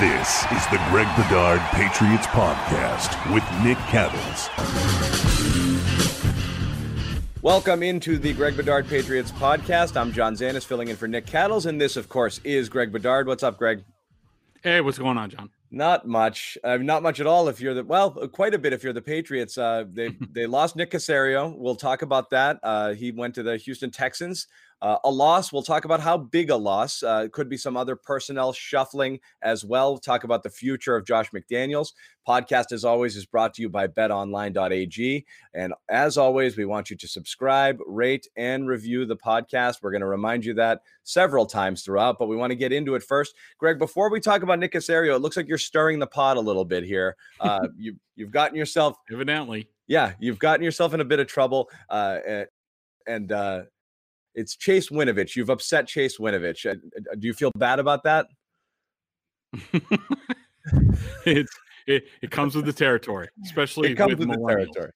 This is the Greg Bedard Patriots Podcast with Nick Cattles. Welcome into the Greg Bedard Patriots Podcast. I'm John Zanis filling in for Nick Cattles, and this, of course, is Greg Bedard. What's up, Greg? Hey, what's going on, John? Not much. Uh, not much at all. If you're the well, quite a bit. If you're the Patriots, uh, they they lost Nick Caserio. We'll talk about that. Uh, he went to the Houston Texans. Uh, a loss. We'll talk about how big a loss. Uh, could be some other personnel shuffling as well. We'll talk about the future of Josh McDaniels. Podcast, as always, is brought to you by betonline.ag. And as always, we want you to subscribe, rate, and review the podcast. We're going to remind you that several times throughout, but we want to get into it first. Greg, before we talk about Nick Caserio, it looks like you're stirring the pot a little bit here. Uh, you, you've gotten yourself. Evidently. Yeah, you've gotten yourself in a bit of trouble. Uh, and, uh, it's Chase Winovich. You've upset Chase Winovich. Uh, do you feel bad about that? it's it, it comes with the territory, especially it comes with, with the territory.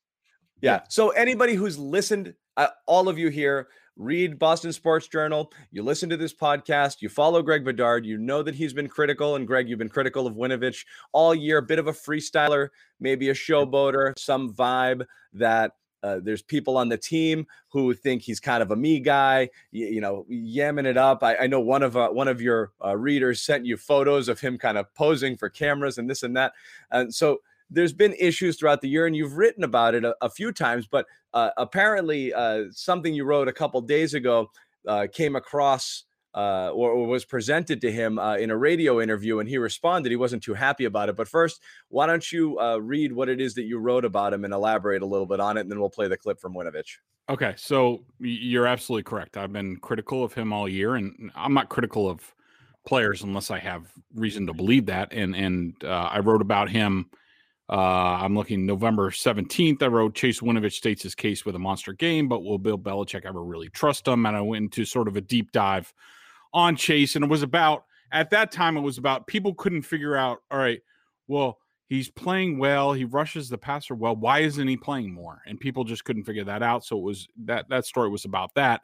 Yeah. yeah. So anybody who's listened, uh, all of you here, read Boston Sports Journal. You listen to this podcast. You follow Greg Bedard. You know that he's been critical, and Greg, you've been critical of Winovich all year. A bit of a freestyler, maybe a showboater, some vibe that uh, there's people on the team who think he's kind of a me guy, you, you know, yamming it up. I, I know one of uh, one of your uh, readers sent you photos of him kind of posing for cameras and this and that. And so there's been issues throughout the year, and you've written about it a, a few times. But uh, apparently, uh, something you wrote a couple days ago uh, came across uh, or, or, was presented to him uh, in a radio interview, and he responded. He wasn't too happy about it. But first, why don't you uh, read what it is that you wrote about him and elaborate a little bit on it, and then we'll play the clip from Winovich. Okay, so you're absolutely correct. I've been critical of him all year, and I'm not critical of players unless I have reason to believe that. And and uh, I wrote about him. Uh, I'm looking November 17th. I wrote Chase Winovich states his case with a monster game, but will Bill Belichick ever really trust him? And I went into sort of a deep dive on Chase, and it was about at that time it was about people couldn't figure out. All right, well he's playing well, he rushes the passer well. Why isn't he playing more? And people just couldn't figure that out. So it was that that story was about that.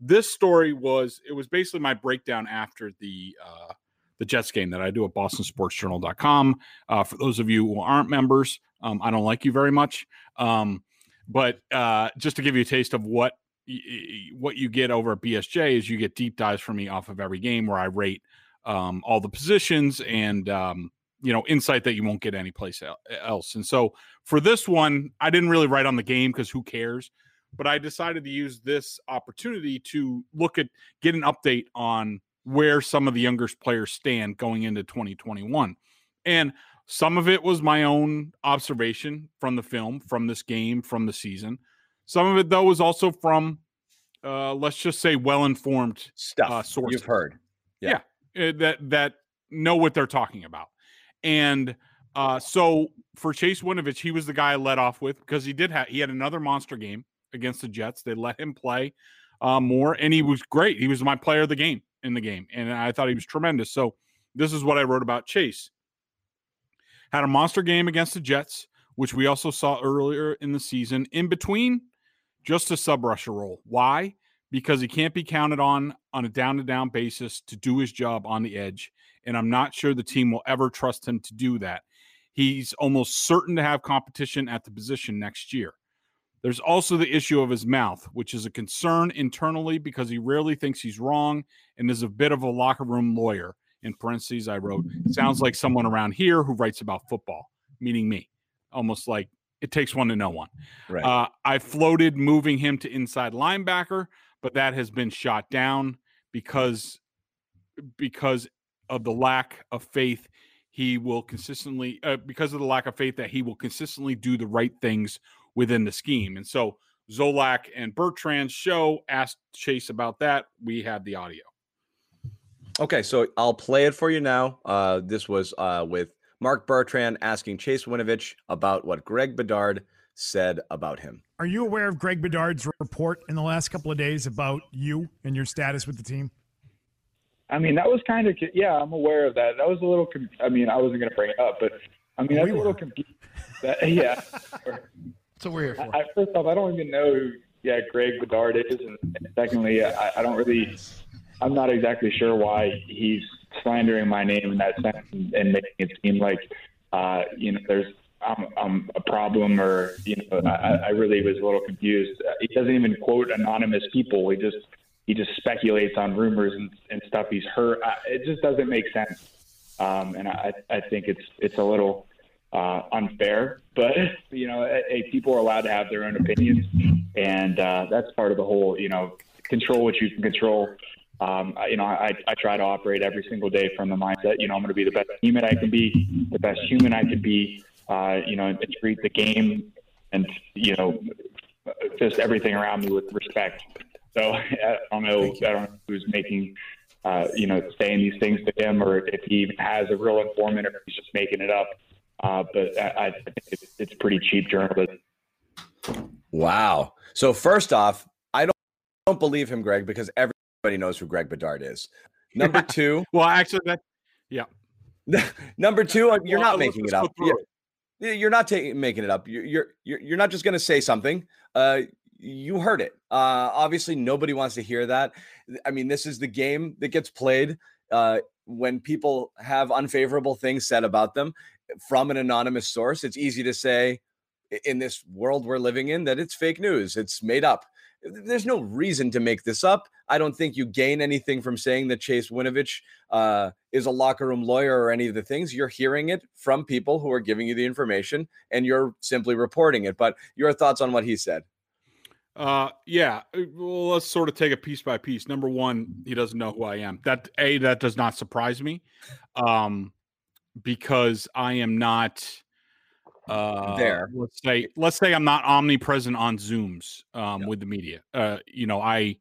This story was it was basically my breakdown after the uh, the Jets game that I do at BostonSportsJournal.com. Uh, for those of you who aren't members, um, I don't like you very much. Um, but uh, just to give you a taste of what what you get over at BSJ is you get deep dives from me off of every game where I rate um, all the positions and um, you know insight that you won't get anyplace else. And so for this one, I didn't really write on the game because who cares? But I decided to use this opportunity to look at get an update on where some of the younger players stand going into 2021. And some of it was my own observation from the film, from this game, from the season. Some of it, though, was also from, uh, let's just say, well-informed stuff uh, sources. you've heard. Yeah. yeah, eh, that that know what they're talking about. And uh, so for Chase Winovich, he was the guy I led off with because he did have he had another monster game against the Jets. They let him play uh, more, and he was great. He was my player of the game in the game, and I thought he was tremendous. So this is what I wrote about Chase. Had a monster game against the Jets, which we also saw earlier in the season. In between, just a sub rusher role. Why? Because he can't be counted on on a down to down basis to do his job on the edge. And I'm not sure the team will ever trust him to do that. He's almost certain to have competition at the position next year. There's also the issue of his mouth, which is a concern internally because he rarely thinks he's wrong and is a bit of a locker room lawyer. In parentheses, I wrote, sounds like someone around here who writes about football, meaning me. Almost like it takes one to know one. Right. Uh, I floated moving him to inside linebacker, but that has been shot down because because of the lack of faith he will consistently uh, because of the lack of faith that he will consistently do the right things within the scheme. And so Zolak and Bertrand's show asked Chase about that. We have the audio. Okay, so I'll play it for you now. Uh, this was uh, with Mark Bertrand asking Chase Winovich about what Greg Bedard said about him. Are you aware of Greg Bedard's report in the last couple of days about you and your status with the team? I mean, that was kind of yeah. I'm aware of that. That was a little. I mean, I wasn't going to bring it up, but I mean, oh, that's we a little confused. yeah. So we're here for. I, first off, I don't even know who yeah Greg Bedard is, and, and secondly, I, I don't really. I'm not exactly sure why he's slandering my name in that sense and, and making it seem like uh, you know there's I'm, I'm a problem or you know I, I really was a little confused. He doesn't even quote anonymous people. He just he just speculates on rumors and, and stuff he's heard. It just doesn't make sense, um, and I, I think it's it's a little uh, unfair. But you know, a, people are allowed to have their own opinions, and uh, that's part of the whole. You know, control what you can control. Um, you know, I, I try to operate every single day from the mindset. You know, I'm going to be the best human I can be, the best human I can be. Uh, you know, and treat the game and you know, just everything around me with respect. So I don't know. I don't know who's making, uh, you know, saying these things to him, or if he even has a real informant, or if he's just making it up. Uh, but I, I think it's, it's pretty cheap journalism. Wow. So first off, I don't don't believe him, Greg, because everybody knows who Greg Bedard is. Number two. well, actually, that yeah. Number two, you're well, not making it up. You're, you're, not taking making it up. You're you're you're not just going to say something. Uh, you heard it. Uh, obviously, nobody wants to hear that. I mean, this is the game that gets played uh, when people have unfavorable things said about them from an anonymous source. It's easy to say in this world we're living in that it's fake news, it's made up. There's no reason to make this up. I don't think you gain anything from saying that Chase Winovich uh, is a locker room lawyer or any of the things. You're hearing it from people who are giving you the information and you're simply reporting it. But your thoughts on what he said? Uh, yeah. Uh, well, let's sort of take it piece by piece. Number one, he doesn't know who I am. That a that does not surprise me, um, because I am not uh there. Let's say let's say I'm not omnipresent on Zooms um, with the media. Uh, you know, I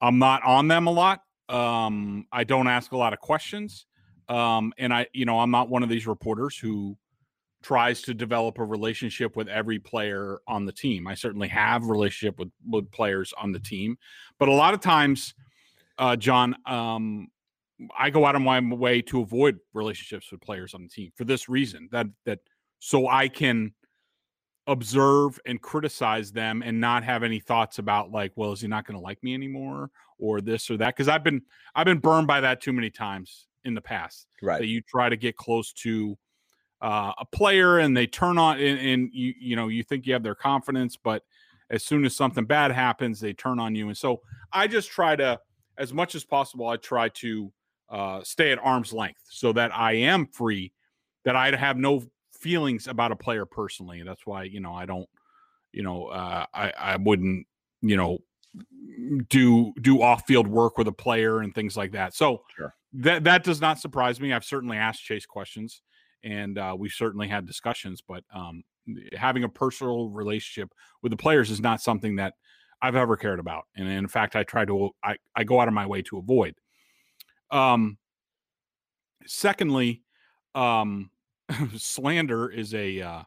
I'm not on them a lot. Um, I don't ask a lot of questions. Um, and I, you know, I'm not one of these reporters who tries to develop a relationship with every player on the team. I certainly have relationship with with players on the team, but a lot of times, uh, John, um, I go out of my way to avoid relationships with players on the team for this reason that that so I can observe and criticize them and not have any thoughts about like well is he not going to like me anymore? or this or that because I've been I've been burned by that too many times in the past right. that you try to get close to uh, a player and they turn on and, and, you you know you think you have their confidence but as soon as something bad happens they turn on you and so i just try to as much as possible i try to uh, stay at arm's length so that i am free that i have no feelings about a player personally that's why you know i don't you know uh, i i wouldn't you know do do off-field work with a player and things like that so sure. that that does not surprise me i've certainly asked chase questions and uh, we certainly had discussions. But um, having a personal relationship with the players is not something that I've ever cared about, and in fact, I try to I, I go out of my way to avoid. Um, secondly, um, slander is a uh,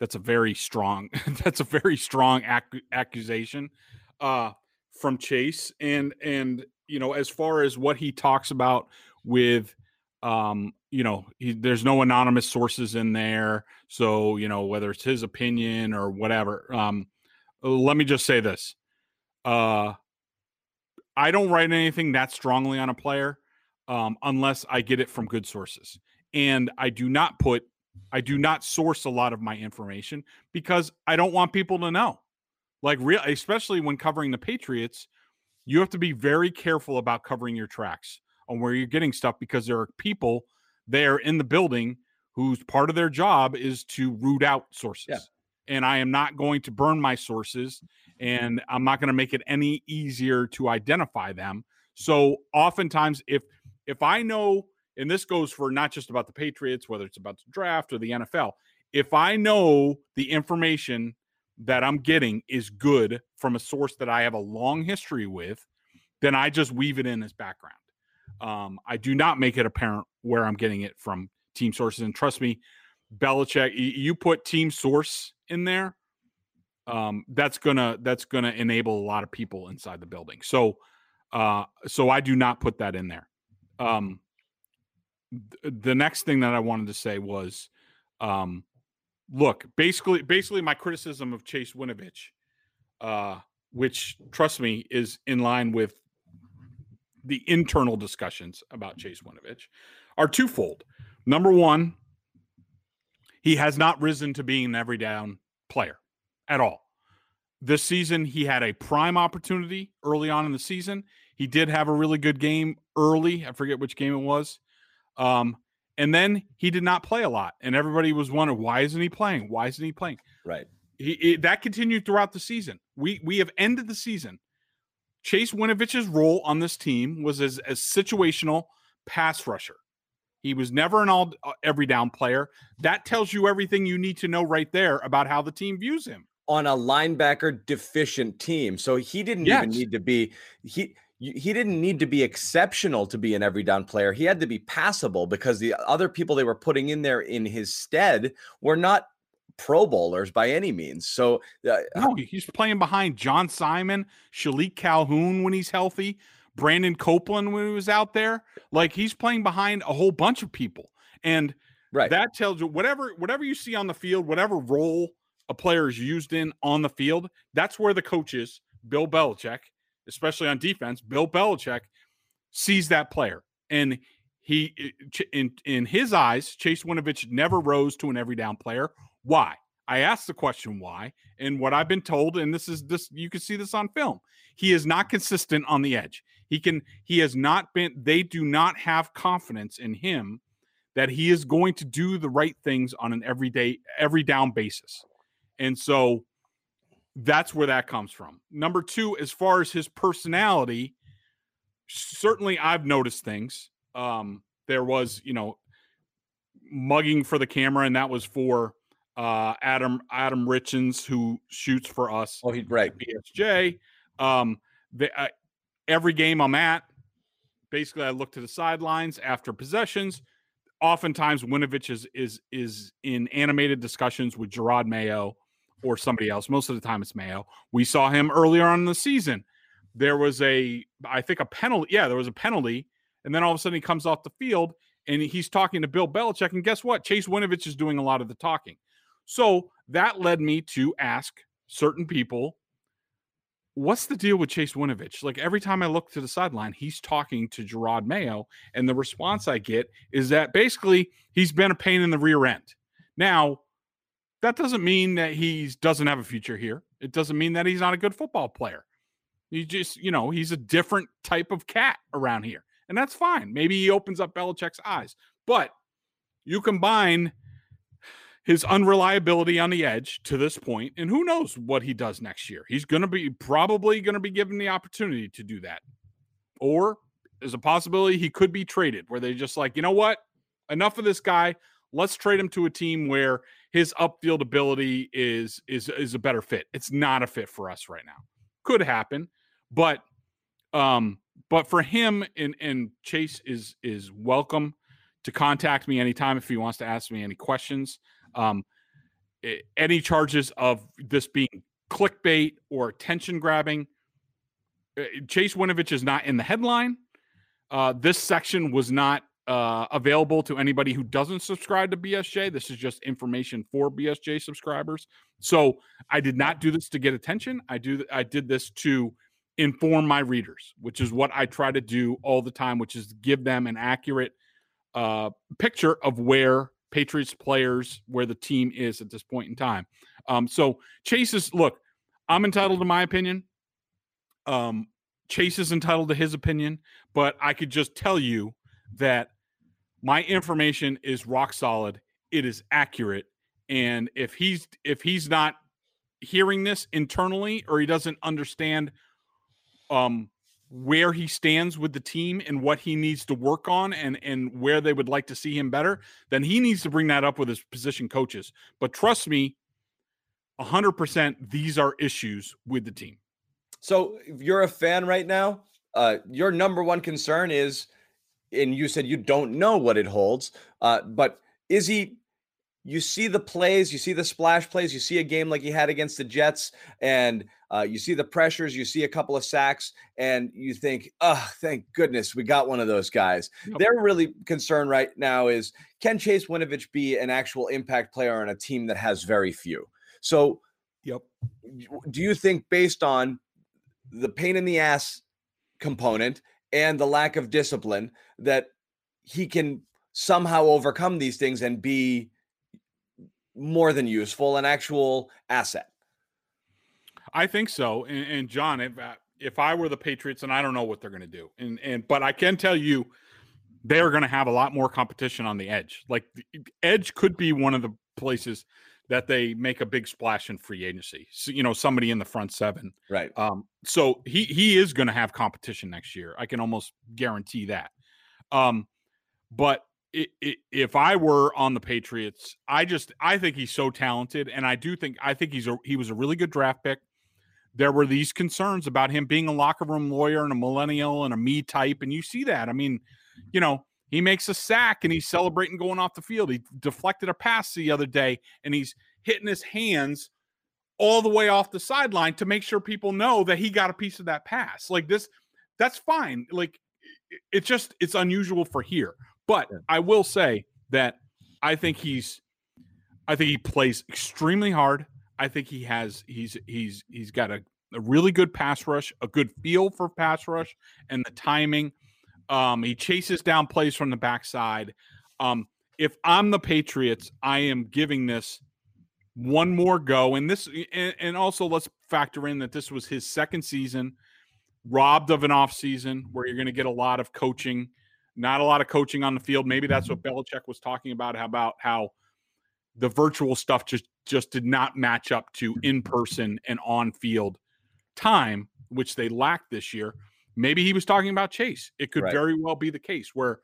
that's a very strong that's a very strong ac- accusation uh, from Chase, and and you know as far as what he talks about with um, you know, he, there's no anonymous sources in there. So, you know, whether it's his opinion or whatever. Um, let me just say this. Uh, I don't write anything that strongly on a player um, unless I get it from good sources. And I do not put, I do not source a lot of my information because I don't want people to know. Like, real, especially when covering the Patriots, you have to be very careful about covering your tracks on where you're getting stuff because there are people there in the building whose part of their job is to root out sources. Yeah. And I am not going to burn my sources and I'm not going to make it any easier to identify them. So oftentimes if if I know and this goes for not just about the Patriots, whether it's about the draft or the NFL, if I know the information that I'm getting is good from a source that I have a long history with, then I just weave it in as background. Um, I do not make it apparent where I'm getting it from team sources. And trust me, Belichick, you put team source in there, um, that's gonna that's gonna enable a lot of people inside the building. So, uh, so I do not put that in there. Um, th- the next thing that I wanted to say was, um, look, basically, basically my criticism of Chase Winovich, uh, which trust me is in line with the internal discussions about Chase Winovich, are twofold. Number one, he has not risen to being an every down player at all. This season, he had a prime opportunity early on in the season. He did have a really good game early. I forget which game it was. Um, and then he did not play a lot. And everybody was wondering, why isn't he playing? Why isn't he playing? Right. He, it, that continued throughout the season. We we have ended the season. Chase Winovich's role on this team was as a situational pass rusher. He was never an all uh, every down player. That tells you everything you need to know right there about how the team views him on a linebacker deficient team. So he didn't Yes. even need to be he he didn't need to be exceptional to be an every down player. He had to be passable because the other people they were putting in there in his stead were not pro bowlers by any means. So uh, No, he's playing behind John Simon, Shilique Calhoun when he's healthy, Brandon Copeland when he was out there. Like he's playing behind a whole bunch of people. And right. that tells you whatever whatever you see on the field, whatever role a player is used in on the field, that's where the coaches, Bill Belichick, especially on defense, Bill Belichick sees that player. And he in in his eyes, Chase Winovich never rose to an every down player. Why? I asked the question why, and what I've been told, and this is this you can see this on film. He is not consistent on the edge. He can he has not been they do not have confidence in him that he is going to do the right things on an everyday every down basis. And so that's where that comes from. Number 2 as far as his personality, certainly I've noticed things. Um there was, you know, mugging for the camera and that was for uh Adam Adam Richins who shoots for us oh, he right. BSJ. Um, the, uh, every game I'm at, basically, I look to the sidelines after possessions. Oftentimes, Winovich is is is in animated discussions with Jerod Mayo or somebody else. Most of the time, it's Mayo. We saw him earlier on in the season. There was a, I think, a penalty. Yeah, there was a penalty, and then all of a sudden he comes off the field and he's talking to Bill Belichick. And guess what? Chase Winovich is doing a lot of the talking. So that led me to ask certain people what's the deal with Chase Winovich? Like every time I look to the sideline, he's talking to Jerod Mayo, and the response I get is that basically he's been a pain in the rear end. Now, that doesn't mean that he doesn't have a future here. It doesn't mean that he's not a good football player. He just, you know, he's a different type of cat around here, and that's fine. Maybe he opens up Belichick's eyes, but you combine his unreliability on the edge to this point, and who knows what he does next year. He's going to be probably going to be given the opportunity to do that. Or there's a possibility he could be traded where they're just like, you know what? Enough of this guy. Let's trade him to a team where his upfield ability is is is a better fit. It's not a fit for us right now. Could happen, but um but for him and and Chase is is welcome to contact me anytime if he wants to ask me any questions. Um, any charges of this being clickbait or attention grabbing. eh, Chase Winovich is not in the headline. Uh, this section was not uh, available to anybody who doesn't subscribe to BSJ. This is just information for BSJ subscribers. So I did not do this to get attention. I do. I did this to inform my readers, which is what I try to do all the time, which is give them an accurate uh, picture of where Patriots players, where the team is at this point in time. Um, so Chase is look, I'm entitled to my opinion. Um, Chase is entitled to his opinion, but I could just tell you that my information is rock solid. It is accurate, and if he's if he's not hearing this internally or he doesn't understand um where he stands with the team and what he needs to work on and and where they would like to see him better, then he needs to bring that up with his position coaches. But trust me, 100% these are issues with the team. So if you're a fan right now, uh, your number one concern is, and you said you don't know what it holds, uh, but is he? You see the plays, you see the splash plays, you see a game like he had against the Jets, and uh, you see the pressures, you see a couple of sacks, and you think, oh, thank goodness we got one of those guys. Yep. They're really concerned right now is can Chase Winovich be an actual impact player on a team that has very few? So, yep. Do you think based on the pain in the ass component and the lack of discipline that he can somehow overcome these things and be more than useful, an actual asset. I think so. And, and John, if uh, if I were the Patriots, and I don't know what they're going to do, and and but I can tell you, they're going to have a lot more competition on the edge. Like the edge could be one of the places that they make a big splash in free agency. So, you know, somebody in the front seven. Right. Um, so he he is going to have competition next year. I can almost guarantee that. Um, but it, it, if I were on the Patriots, I just I think he's so talented, and I do think I think he's a he was a really good draft pick. There were these concerns about him being a locker room lawyer and a millennial and a me type, and you see that. I mean, you know, he makes a sack and he's celebrating going off the field. He deflected a pass the other day and he's hitting his hands all the way off the sideline to make sure people know that he got a piece of that pass. Like this, that's fine. Like it's just it's unusual for here. But I will say that I think he's I think he plays extremely hard. I think he has he's he's he's got a, a really good pass rush, a good feel for pass rush and the timing. Um, he chases down plays from the backside. Um, if I'm the Patriots, I am giving this one more go. And this, and, and also let's factor in that this was his second season, robbed of an off season where you're going to get a lot of coaching, not a lot of coaching on the field. Maybe that's what Belichick was talking about. How about how the virtual stuff just just did not match up to in person and on field time, which they lacked this year. Maybe he was talking about Chase. It could right. very well be the case where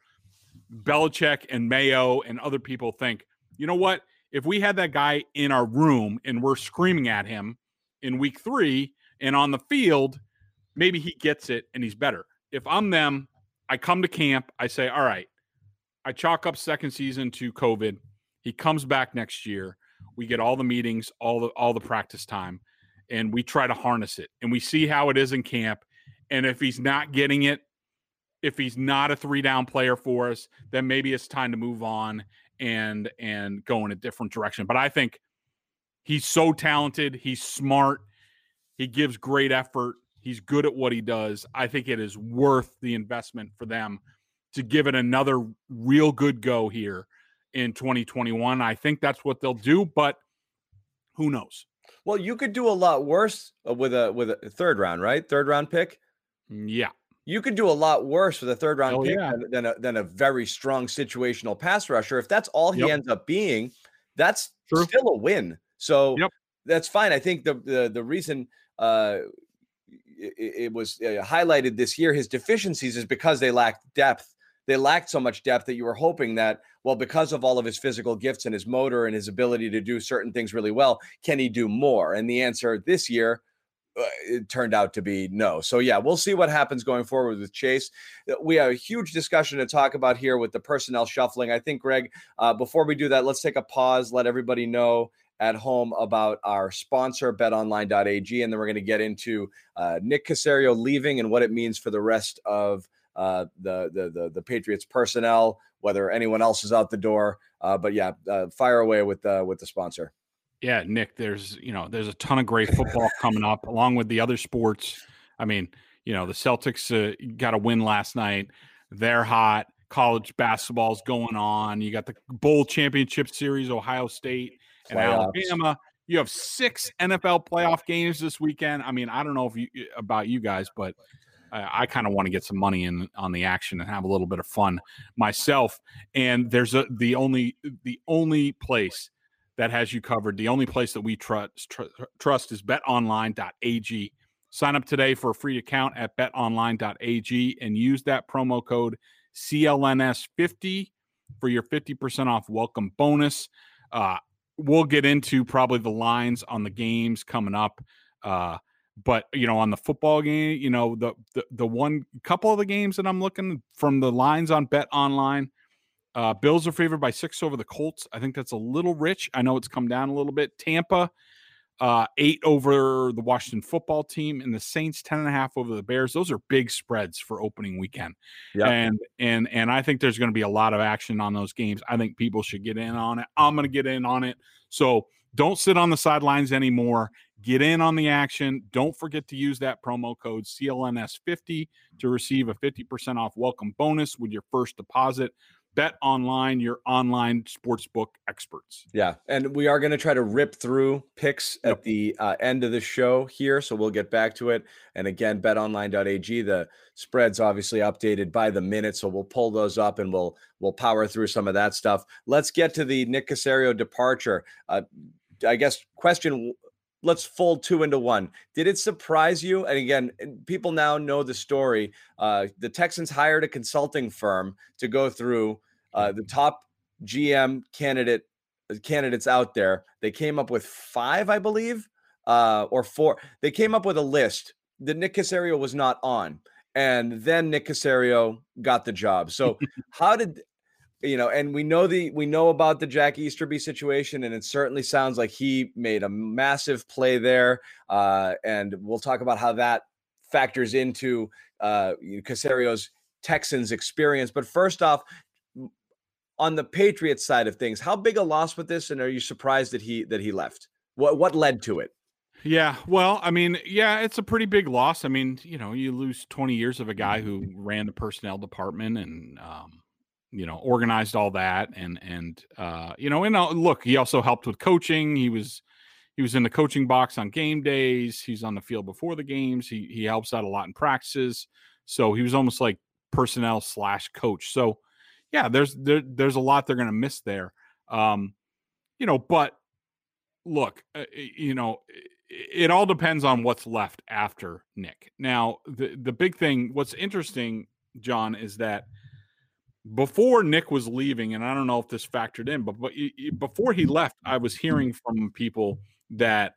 Belichick and Mayo and other people think, you know what? If we had that guy in our room and we're screaming at him in week three and on the field, maybe he gets it and he's better. If I'm them, I come to camp, I say, all right, I chalk up second season to COVID. He comes back next year. We get all the meetings, all the all the practice time, and we try to harness it. And we see how it is in camp. And if he's not getting it, if he's not a three down player for us, then maybe it's time to move on and and go in a different direction. But I think he's so talented, he's smart, he gives great effort, he's good at what he does. I think it is worth the investment for them to give it another real good go here in 2021. I think that's what they'll do, but who knows? Well, you could do a lot worse uh, with a with a third round, right? Third round pick. Yeah. You could do a lot worse with a third round oh, pick yeah. than, a, than a very strong situational pass rusher. If that's all he yep. ends up being, that's True. still a win. So yep. that's fine. I think the the, the reason uh, it, it, was uh, highlighted this year his deficiencies is because they lacked depth. They lacked so much depth that you were hoping that, well, because of all of his physical gifts and his motor and his ability to do certain things really well, can he do more? And the answer this year it turned out to be no. So yeah, we'll see what happens going forward with Chase. Uh, we have a huge discussion to talk about here with the personnel shuffling. I think, Greg, uh, before we do that, let's take a pause. Let everybody know at home about our sponsor, BetOnline.ag, and then we're going to get into uh, Nick Caserio leaving and what it means for the rest of uh, the, the, the the Patriots personnel, whether anyone else is out the door. Uh, but yeah, fire away with with the sponsor. Yeah, Nick, there's you know there's a ton of great football coming up along with the other sports. I mean, you know the Celtics uh, got a win last night. They're hot. College basketball's going on. You got the bowl championship series, Ohio State and Playoffs. Alabama. You have six NFL playoff games this weekend. I mean, I don't know if you about you guys, but I, I kind of want to get some money in on the action and have a little bit of fun myself. And there's a the only the only place that has you covered. The only place that we trust tr- trust is betonline.ag. Sign up today for a free account at betonline.ag and use that promo code CLNS50 for your 50% off welcome bonus. Uh, we'll get into probably the lines on the games coming up. Uh, but you know, on the football game, you know, the, the the one couple of the games that I'm looking from the lines on Bet Online, uh, Bills are favored by six over the Colts. I think that's a little rich. I know it's come down a little bit. Tampa uh, eight over the Washington football team, and the Saints ten and a half over the Bears. Those are big spreads for opening weekend. Yeah. And and and I think there's going to be a lot of action on those games. I think people should get in on it. I'm going to get in on it. So don't sit on the sidelines anymore. Get in on the action. Don't forget to use that promo code CLNS50 to receive a 50% off welcome bonus with your first deposit. Bet online, your online sportsbook experts. Yeah, and we are going to try to rip through picks Yep. at the uh, end of the show here, so we'll get back to it. And again, betonline.ag, the spreads obviously updated by the minute, so we'll pull those up and we'll we'll power through some of that stuff. Let's get to the Nick Caserio departure. Uh, I guess question. Let's fold two into one. Did it surprise you? And again, people now know the story. Uh, the Texans hired a consulting firm to go through uh, the top GM candidate candidates out there. They came up with five, I believe, uh, or four. They came up with a list that Nick Caserio was not on, and then Nick Caserio got the job. So, how did you know? And we know the we know about the Jack Easterby situation, and it certainly sounds like he made a massive play there. Uh, and we'll talk about how that factors into uh, Caserio's Texans experience. But first off, on the Patriots side of things, how big a loss with this, and are you surprised that he that he left? What what led to it? Yeah, well, I mean, yeah, it's a pretty big loss. I mean, you know, you lose 20 years of a guy who ran the personnel department and um, you know, organized all that and and uh, you know, and uh, look, he also helped with coaching. He was he was in the coaching box on game days. He's on the field before the games. He he helps out a lot in practices. So he was almost like personnel slash coach. So yeah, there's there, there's a lot they're going to miss there. Um, you know, but look, uh, you know, it all depends on what's left after Nick. Now, the the big thing, what's interesting, John, is that before Nick was leaving, and I don't know if this factored in, but but before he left, I was hearing from people that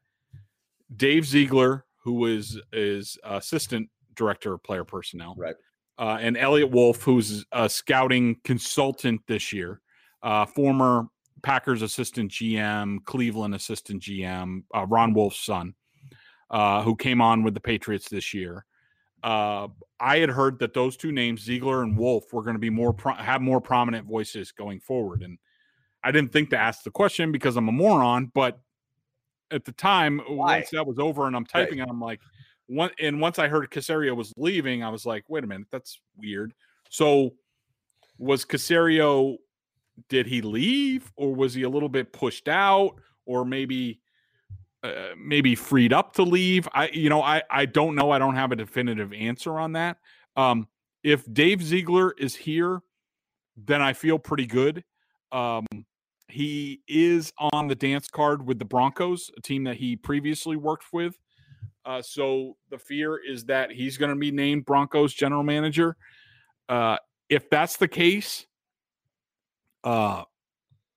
Dave Ziegler, who is is assistant director of player personnel, Right. uh, and Eliot Wolf, who's a scouting consultant this year, uh, former Packers assistant GM, Cleveland assistant GM, uh, Ron Wolf's son, uh, who came on with the Patriots this year. Uh, I had heard that those two names, Ziegler and Wolf, were going to be more pro- have more prominent voices going forward, and I didn't think to ask the question because I'm a moron. But at the time, Why? once that was over, and I'm typing, and I'm like, one, and once I heard Caserio was leaving, I was like, wait a minute, that's weird. So, was Caserio? Did he leave, or was he a little bit pushed out, or maybe? Uh, maybe freed up to leave. I, you know, I, I don't know. I don't have a definitive answer on that. Um, if Dave Ziegler is here, then I feel pretty good. Um, he is on the dance card with the Broncos, a team that he previously worked with. Uh, so the fear is that he's going to be named Broncos general manager. Uh, if that's the case, uh,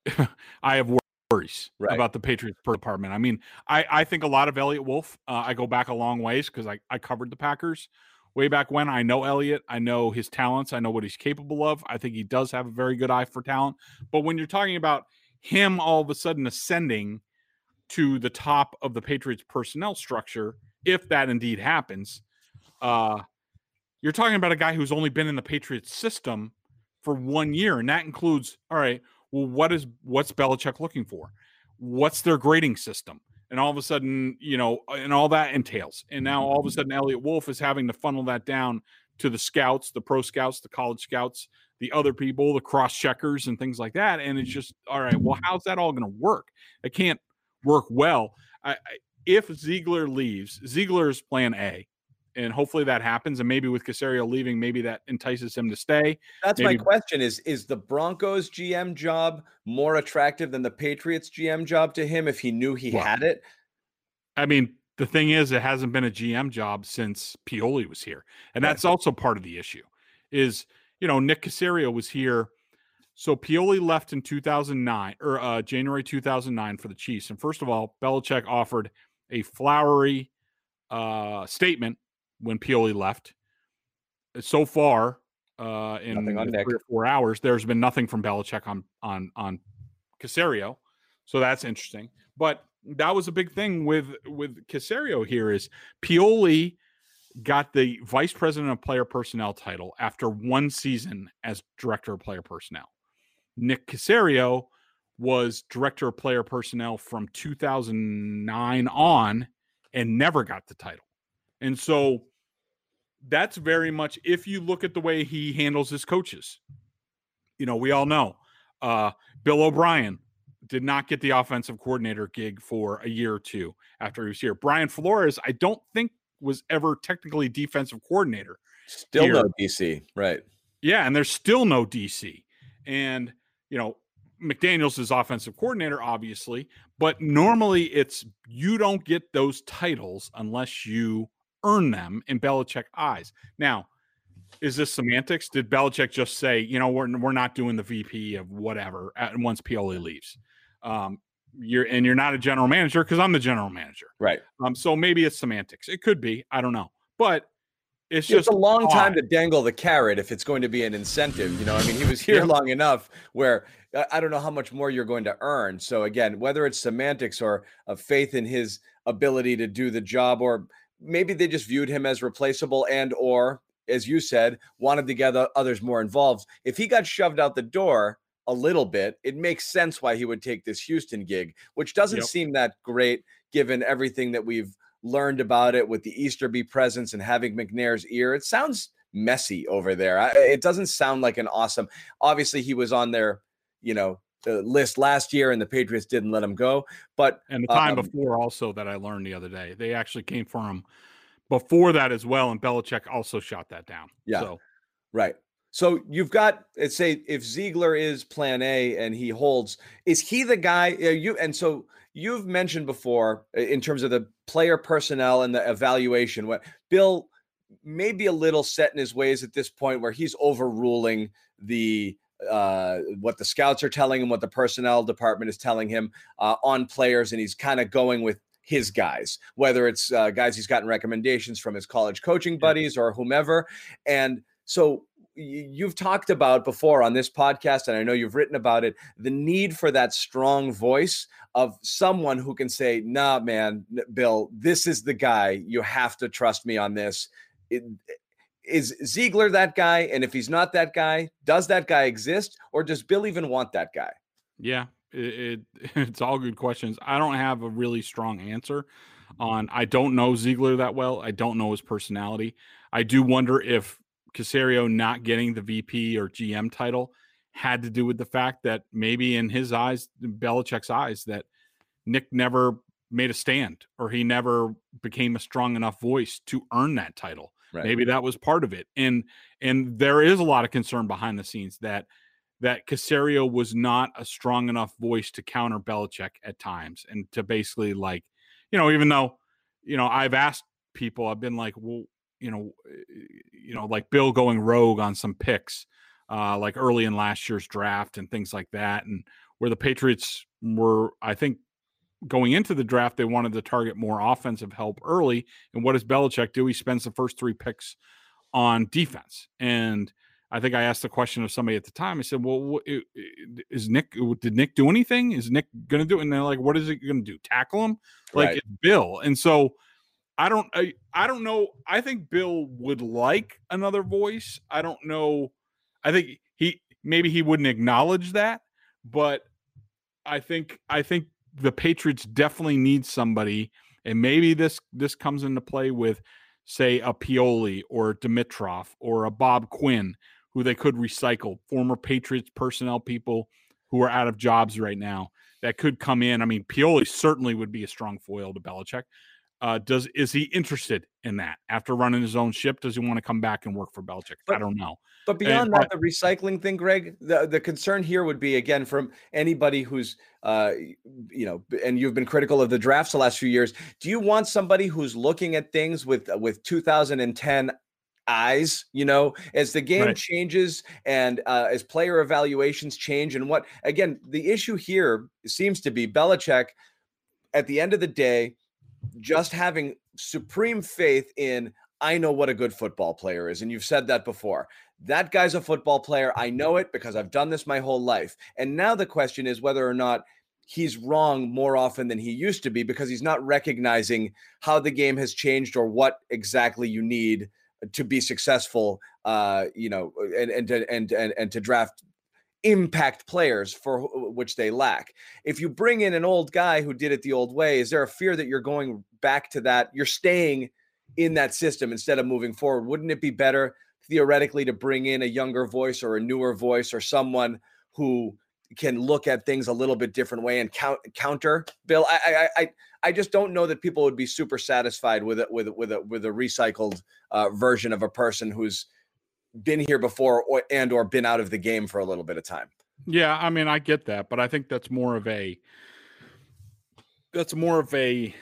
I have worries Right. about the Patriots per department. I mean, I, I think a lot of Eliot Wolf. Uh, I go back a long ways because I, I covered the Packers way back when. I know Eliot. I know his talents. I know what he's capable of. I think he does have a very good eye for talent. But when you're talking about him all of a sudden ascending to the top of the Patriots personnel structure, if that indeed happens, uh, you're talking about a guy who's only been in the Patriots system for one year, and that includes all right. Well, what is what's Belichick looking for? What's their grading system? And all of a sudden, you know, and all that entails. And now all of a sudden, Eliot Wolf is having to funnel that down to the scouts, the pro scouts, the college scouts, the other people, the cross checkers, and things like that. And it's just all right. Well, how's that all going to work? It can't work well. I, I, if Ziegler leaves, Ziegler is Plan A, and hopefully that happens. And maybe with Caserio leaving, maybe that entices him to stay. That's maybe, my question: is is the Broncos GM job more attractive than the Patriots GM job to him if he knew he Well, had it? I mean, the thing is, it hasn't been a GM job since Pioli was here, and Right. that's also part of the issue. Is you know Nick Caserio was here, so Pioli left in 2009 or uh, January 2009 for the Chiefs. And first of all, Belichick offered a flowery uh, statement when Pioli left. So far, uh, in Nothing on the Nick. three or four hours, there's been nothing from Belichick on on on Caserio, so that's interesting. But that was a big thing with with Caserio here is Pioli got the vice president of player personnel title after one season as director of player personnel. Nick Caserio was director of player personnel from 2009 on and never got the title. And so that's very much if you look at the way he handles his coaches. You know, we all know uh, Bill O'Brien did not get the offensive coordinator gig for a year or two after he was here. Brian Flores, I don't think was ever technically defensive coordinator. Still Here. no DC, right? Yeah, and there's still no DC. And, you know, McDaniels is offensive coordinator, obviously, but normally it's you don't get those titles unless you earn them in Belichick eyes. Now, is this semantics? Did Belichick just say, you know, we're we're not doing the VP of whatever at, once Pioli leaves? Um, you're and you're not a general manager because I'm the general manager. Right. Um, so maybe it's semantics. It could be. I don't know, but it's It's just a long time to dangle the carrot if it's going to be an incentive. You know, I mean, he was here Yeah. long enough where I- I don't know how much more you're going to earn. So again, whether it's semantics or a faith in his ability to do the job, or maybe they just viewed him as replaceable and or as you said, wanted to get others more involved. If he got shoved out the door a little bit, it makes sense why he would take this Houston gig, which doesn't Yep. seem that great given everything that we've learned about it with the Easterby presence and having McNair's ear. It sounds messy over there. I, it doesn't sound like an awesome. Obviously, he was on their, you know, uh, list last year, and the Patriots didn't let him go. But And the time Um, before, also that I learned the other day, they actually came for him before that as well, and Belichick also shot that down. Yeah. So Right. So you've got let's say if Ziegler is plan A and he holds, is he the guy uh, you and so you've mentioned before in terms of the player personnel and the evaluation what Bill may be a little set in his ways at this point where he's overruling the uh what the scouts are telling him what the personnel department is telling him uh, on players and he's kind of going with his guys whether it's uh, guys he's gotten recommendations from his college coaching buddies or whomever and so you've talked about before on this podcast, and I know you've written about it, the need for that strong voice of someone who can say, nah, man, Bill, this is the guy. You have to trust me on this. It- is Ziegler that guy? And if he's not that guy, does that guy exist? Or does Bill even want that guy? yeah, it, it it's all good questions. I don't have a really strong answer on. I don't know Ziegler that well. I don't know his personality. I do wonder if Caserio not getting the VP or GM title had to do with the fact that maybe in his eyes, Belichick's eyes, that Nick never made a stand or he never became a strong enough voice to earn that title. Right. Maybe that was part of it. And and there is a lot of concern behind the scenes that that Caserio was not a strong enough voice to counter Belichick at times and to basically like, you know, even though, you know, I've asked people, I've been like, well, you know, you know, like Bill going rogue on some picks, uh, like early in last year's draft and things like that, and where the Patriots were, I think, going into the draft, they wanted to target more offensive help early. And what does Belichick do? He spends the first three picks on defense. And I think I asked the question of somebody at the time. I said, "Well, wha- i- i- is Nick? Did Nick do anything? Is Nick going to do?" it? And they're like, "What is it going to do? Tackle him? Like Right. it's Bill?" And so I don't, I, I don't know. I think Bill would like another voice. I don't know. I think he maybe he wouldn't acknowledge that, but I think I think the Patriots definitely need somebody, and maybe this this comes into play with, say, a Pioli or Dimitroff or a Bob Quinn, who they could recycle, former Patriots personnel people who are out of jobs right now that could come in. I mean, Pioli certainly would be a strong foil to Belichick. Uh, does is he interested in that after running his own ship? Does he want to come back and work for Belichick? But, I don't know. But beyond and, that, the recycling thing, Greg, the, the concern here would be again from anybody who's uh, you know, and you've been critical of the drafts the last few years. Do you want somebody who's looking at things with with 2010 eyes you know as the game right. changes and uh, as player evaluations change and what again the issue here seems to be Belichick at the end of the day just having supreme faith in I know what a good football player is and you've said that before that guy's a football player I know it because I've done this my whole life and now the question is whether or not he's wrong more often than he used to be because he's not recognizing how the game has changed or what exactly you need to be successful uh you know and and and and, and to draft impact players for which they lack. If you bring in an old guy who did it the old way, is there a fear that you're going back to that? You're staying in that system instead of moving forward. Wouldn't it be better theoretically to bring in a younger voice or a newer voice or someone who can look at things a little bit different way and count, counter Bill? I, I I I just don't know that people would be super satisfied with it with with a with a recycled uh, version of a person who's been here before or, and or been out of the game for a little bit of time. Yeah, I mean, I get that, but I think that's more of a that's more of a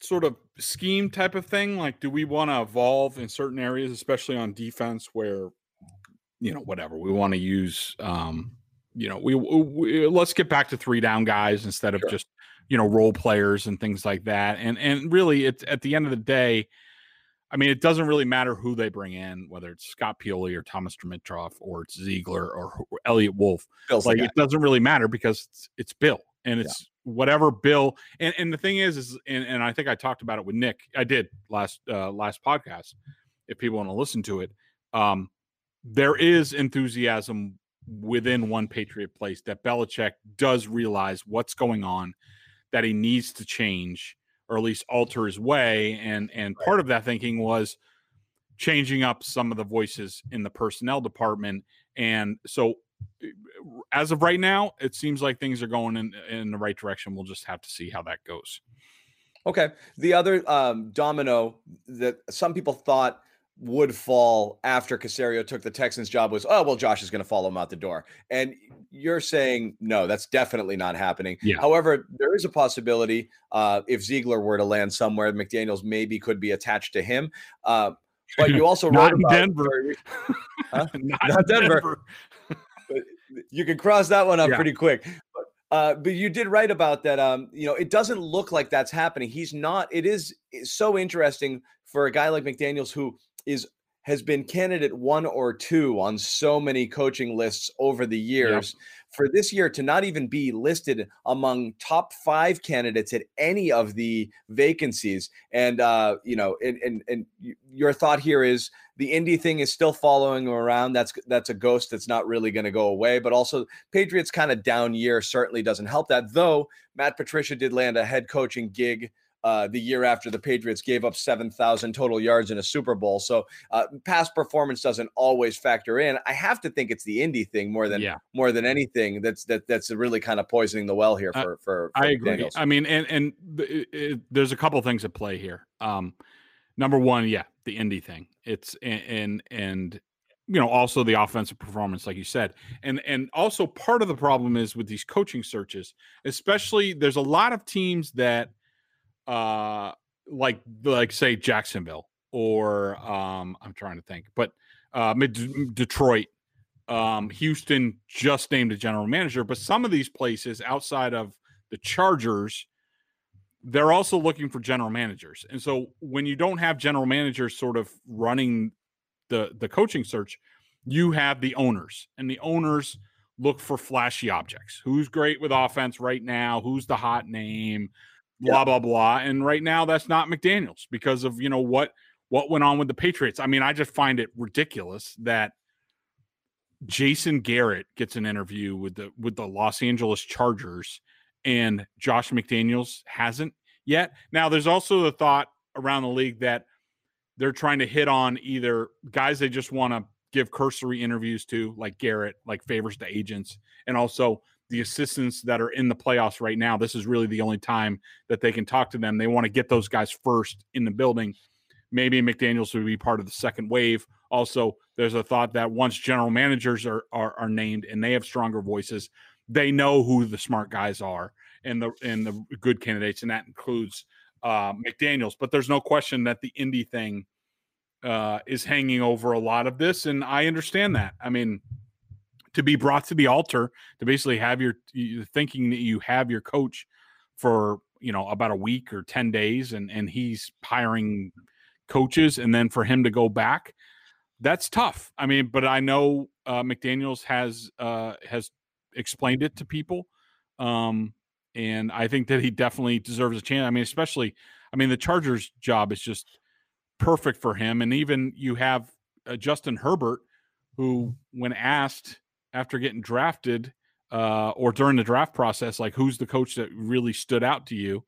sort of scheme type of thing. Like, do we want to evolve in certain areas, especially on defense, where you know whatever we want to use? Um, you know, we, we, let's get back to three down guys instead of sure. just you know role players and things like that. And and really, it's at the end of the day I mean, it doesn't really matter who they bring in, whether it's Scott Pioli or Thomas Dimitroff or it's Ziegler or, or Eliot Wolf. Bill's like it doesn't really matter because it's, it's Bill and it's. Whatever Bill. And, and the thing is, is and, and I think I talked about it with Nick. I did last uh, last podcast. If people want to listen to it, um, there is enthusiasm within one Patriot place that Belichick does realize what's going on, that he needs to change or at least alter his way. And and right. part of that thinking was changing up some of the voices in the personnel department. And so as of right now, it seems like things are going in in the right direction. We'll just have to see how that goes. Okay. The other um, domino that some people thought would fall after Caserio took the Texans job was, oh, well, Josh is going to follow him out the door. And you're saying, no, that's definitely not happening. Yeah. However, there is a possibility uh, if Ziegler were to land somewhere, McDaniels maybe could be attached to him. Uh, but you also wrote about Denver. huh? not, not, Denver. Denver. You can cross that one up yeah. pretty quick. But, uh, but you did write about that. Um, you know, it doesn't look like that's happening. He's not. It is so interesting for a guy like McDaniels who is has been candidate one or two on so many coaching lists over the years. Yeah. For this year to not even be listed among top five candidates at any of the vacancies, and uh, you know, and, and and your thought here is the Indy thing is still following him around. That's that's a ghost that's not really going to go away. But also, Patriots kind of down year certainly doesn't help that. Though Matt Patricia did land a head coaching gig uh, the year after the Patriots gave up 7,000 total yards in a Super Bowl. So uh, past performance doesn't always factor in. I have to think it's the Indy thing more than yeah. more than anything that's that that's really kind of poisoning the well here for for. for I agree. Daniels. I mean, and and it, it, there's a couple things at play here. Um, number one, yeah, the Indy thing. It's and and, and you know also the offensive performance like you said and and also part of the problem is with these coaching searches especially there's a lot of teams that uh, like like say Jacksonville or um, I'm trying to think, but uh, Detroit, um, Houston just named a general manager, but some of these places outside of the Chargers, they're also looking for general managers. And so when you don't have general managers sort of running the the coaching search, you have the owners, and the owners look for flashy objects. Who's great with offense right now? Who's the hot name? Blah blah blah. And right now, that's not McDaniels because of you know what what went on with the Patriots. I mean, I just find it ridiculous that Jason Garrett gets an interview with the with the Los Angeles Chargers and Josh McDaniels hasn't yet. Now, there's also the thought around the league that they're trying to hit on either guys they just want to give cursory interviews to, like Garrett, like favors to agents, and also the assistants that are in the playoffs right now, this is really the only time that they can talk to them. They want to get those guys first in the building. Maybe McDaniels would be part of the second wave. Also, there's a thought that once general managers are, are, are named and they have stronger voices, they know who the smart guys are and the and the good candidates, and that includes uh, McDaniels. But there's no question that the Indy thing uh, is hanging over a lot of this, and I understand that. I mean, to be brought to the altar to basically have your thinking that you have your coach for you know about a week or 10 days and and he's hiring coaches and then for him to go back that's tough. I mean but i know uh, mcdaniels has uh has explained it to people um and i think that he definitely deserves a chance. I mean especially i mean the chargers job is just perfect for him and even you have uh, justin herbert who when asked after getting drafted uh, or during the draft process, like who's the coach that really stood out to you?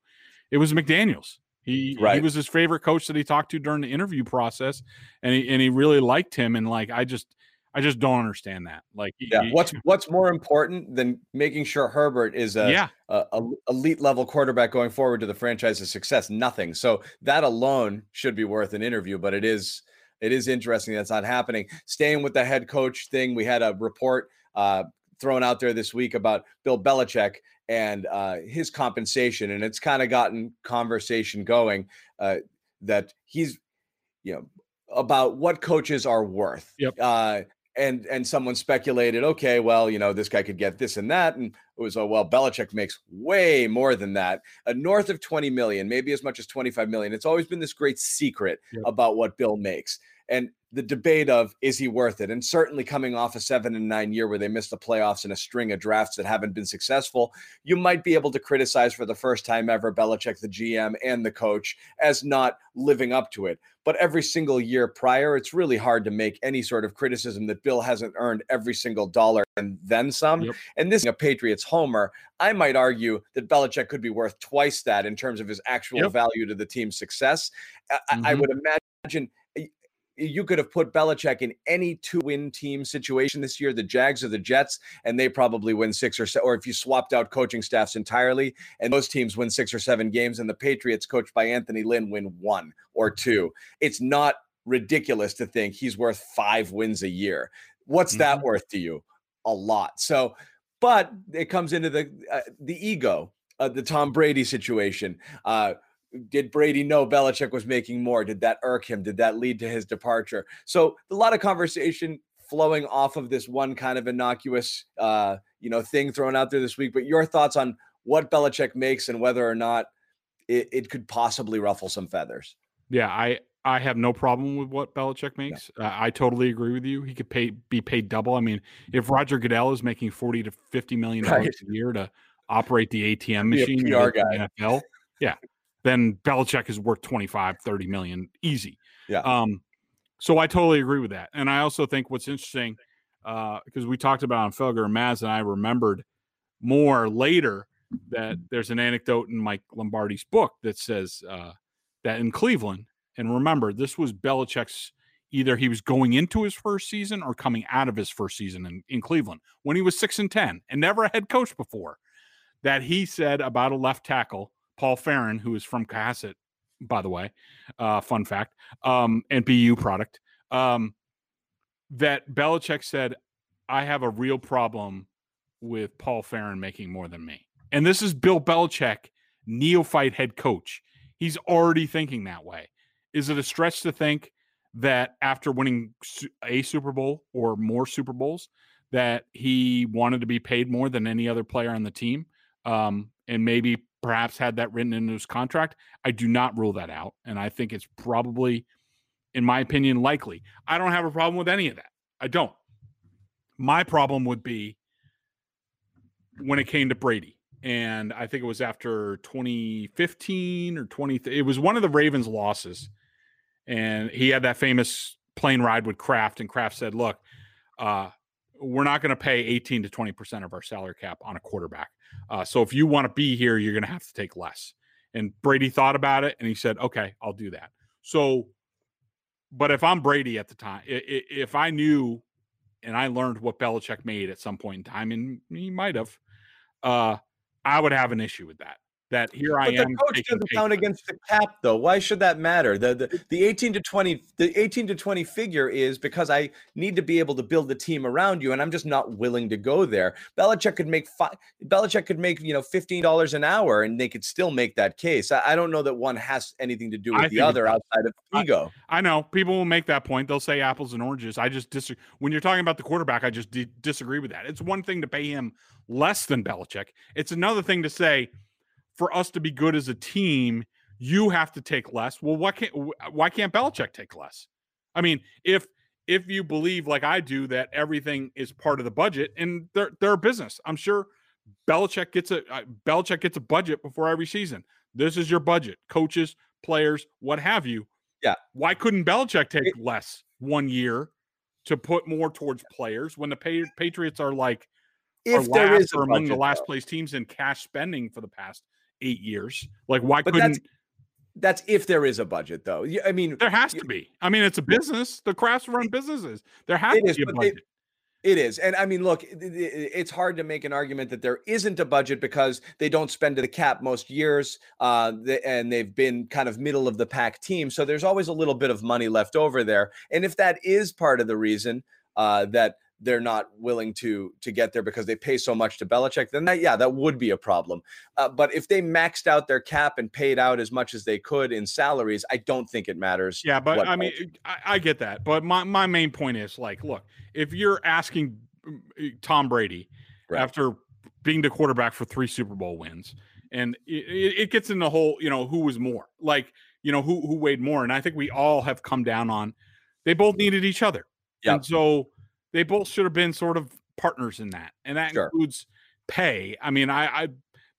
It was McDaniels. He right. he was his favorite coach that he talked to during the interview process, and he and he really liked him. And like I just I just don't understand that. Like yeah, he, what's what's more important than making sure Herbert is a, yeah. a, a elite level quarterback going forward to the franchise's success? Nothing. So that alone should be worth an interview, but it is it is interesting that's not happening. Staying with the head coach thing, we had a report uh, thrown out there this week about Bill Belichick and uh, his compensation, and it's kind of gotten conversation going uh, that he's, you know, about what coaches are worth. Yep. Uh, and and someone speculated, okay, well, you know, this guy could get this and that, and it was, oh well, Belichick makes way more than that, uh, north of twenty million, maybe as much as twenty five million. It's always been this great secret about what Bill makes, and the debate of is he worth it? And certainly coming off a seven and nine year where they missed the playoffs and a string of drafts that haven't been successful, you might be able to criticize for the first time ever Belichick, the GM, and the coach as not living up to it. But every single year prior, it's really hard to make any sort of criticism that Bill hasn't earned every single dollar and then some. Yep. And this is a Patriots homer. I might argue that Belichick could be worth twice that in terms of his actual yep. value to the team's success. Mm-hmm. I, I would imagine you could have put Belichick in any two-win team situation this year, the Jags or the Jets, and they probably win six or seven. Or if you swapped out coaching staffs entirely, and those teams win six or seven games, and the Patriots, coached by Anthony Lynn, win one or two. It's not ridiculous to think he's worth five wins a year. What's mm-hmm. that worth to you? A lot. So, but it comes into the uh, the ego, uh, the Tom Brady situation. Uh, did Brady know Belichick was making more? Did that irk him? Did that lead to his departure? So a lot of conversation flowing off of this one kind of innocuous, uh, you know, thing thrown out there this week. But your thoughts on what Belichick makes and whether or not it, it could possibly ruffle some feathers? Yeah, I I have no problem with what Belichick makes. Yeah. Uh, I totally agree with you. He could pay be paid double. I mean, if Roger Goodell is making forty to fifty million dollars right. a year to operate the ATM machine in the NFL, yeah, then Belichick is worth 25, 30 million easy. Yeah. Um, so I totally agree with that. And I also think what's interesting, uh, because we talked about on Felger and Maz, and I remembered more later that there's an anecdote in Mike Lombardi's book that says uh, that in Cleveland, and remember, this was Belichick's either he was going into his first season or coming out of his first season in, in Cleveland when he was six and 10 and never a head coach before, that he said about a left tackle Paul Farren, who is from Cohasset, by the way, uh, fun fact, um, and BU product, um, that Belichick said, I have a real problem with Paul Farren making more than me. And this is Bill Belichick, neophyte head coach. He's already thinking that way. Is it a stretch to think that after winning a Super Bowl or more Super Bowls, that he wanted to be paid more than any other player on the team? Um, and maybe perhaps had that written into his contract. I do not rule that out. And I think it's probably, in my opinion, likely. I don't have a problem with any of that. I don't. My problem would be when it came to Brady. And I think it was after 2015 or 20. It was one of the Ravens' losses. And he had that famous plane ride with Kraft. And Kraft said, Look, uh, we're not going to pay 18 to 20% of our salary cap on a quarterback. Uh, so if you want to be here, you're going to have to take less. And Brady thought about it and he said, okay, I'll do that. So, but if I'm Brady at the time, if I knew and I learned what Belichick made at some point in time, and he might have, uh, I would have an issue with that that here I but am. the coach doesn't count against the cap, though. Why should that matter? The, the the eighteen to twenty the eighteen to twenty figure is because I need to be able to build the team around you, and I'm just not willing to go there. Belichick could make five. Belichick could make you know fifteen dollars an hour, and they could still make that case. I, I, don't know that one has anything to do with I the other outside of ego. I, I, know people will make that point. They'll say apples and oranges. I just disagree. When you're talking about the quarterback, I just d- disagree with that. It's one thing to pay him less than Belichick. It's another thing to say for us to be good as a team, you have to take less. Well, why can't why can't Belichick take less? I mean, if if you believe like I do that everything is part of the budget and they're they're a business, I'm sure Belichick gets a uh, Belichick gets a budget before every season. This is your budget, coaches, players, what have you. Yeah. Why couldn't Belichick take less one year to put more towards players when the Patriots are like if are there is among the last though. place teams in cash spending for the past eight years. Like, why but couldn't? That's, that's if there is a budget, though. I mean, there has to be. I mean, it's a business. The Krafts run businesses. There has to is, be a budget. It, it is. And I mean, look, it's hard to make an argument that there isn't a budget because they don't spend to the cap most years uh, and they've been kind of middle of the pack team. So there's always a little bit of money left over there. And if that is part of the reason uh, that they're not willing to to get there because they pay so much to Belichick, then that yeah, that would be a problem. Uh, but if they maxed out their cap and paid out as much as they could in salaries, I don't think it matters. Yeah, but I mean, I, I, get that. But my my main point is like, look, if you're asking mm, eh, Tom Brady right. after being the quarterback for three Super Bowl wins, and it, it gets in the whole, you know, who was more like, you know, who who weighed more, and I think we all have come down on they both needed each other. Yeah. And so they both should have been sort of partners in that, and that sure. includes pay. I mean, I, I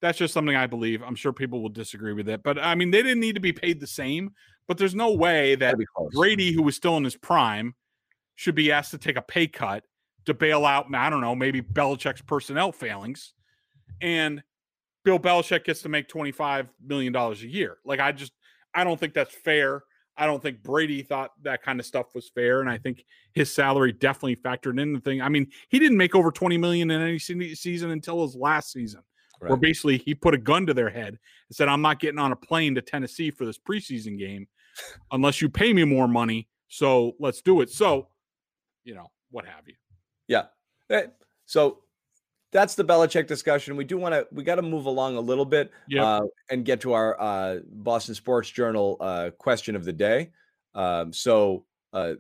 that's just something I believe. I'm sure people will disagree with it, but I mean, they didn't need to be paid the same. But there's no way that Brady, who was still in his prime, should be asked to take a pay cut to bail out. I don't know, maybe Belichick's personnel failings, and Bill Belichick gets to make 25 million dollars a year. Like I just, I don't think that's fair. I don't think Brady thought that kind of stuff was fair, and I think his salary definitely factored in the thing. I mean, he didn't make over twenty million in any season until his last season, right. where basically he put a gun to their head and said, "I'm not getting on a plane to Tennessee for this preseason game unless you pay me more money." So let's do it. So, you know, what have you? Yeah. Eh, so that's the Belichick discussion. We do want to we got to move along a little bit yep. uh, and get to our uh, Boston Sports Journal uh, question of the day. Um, so uh,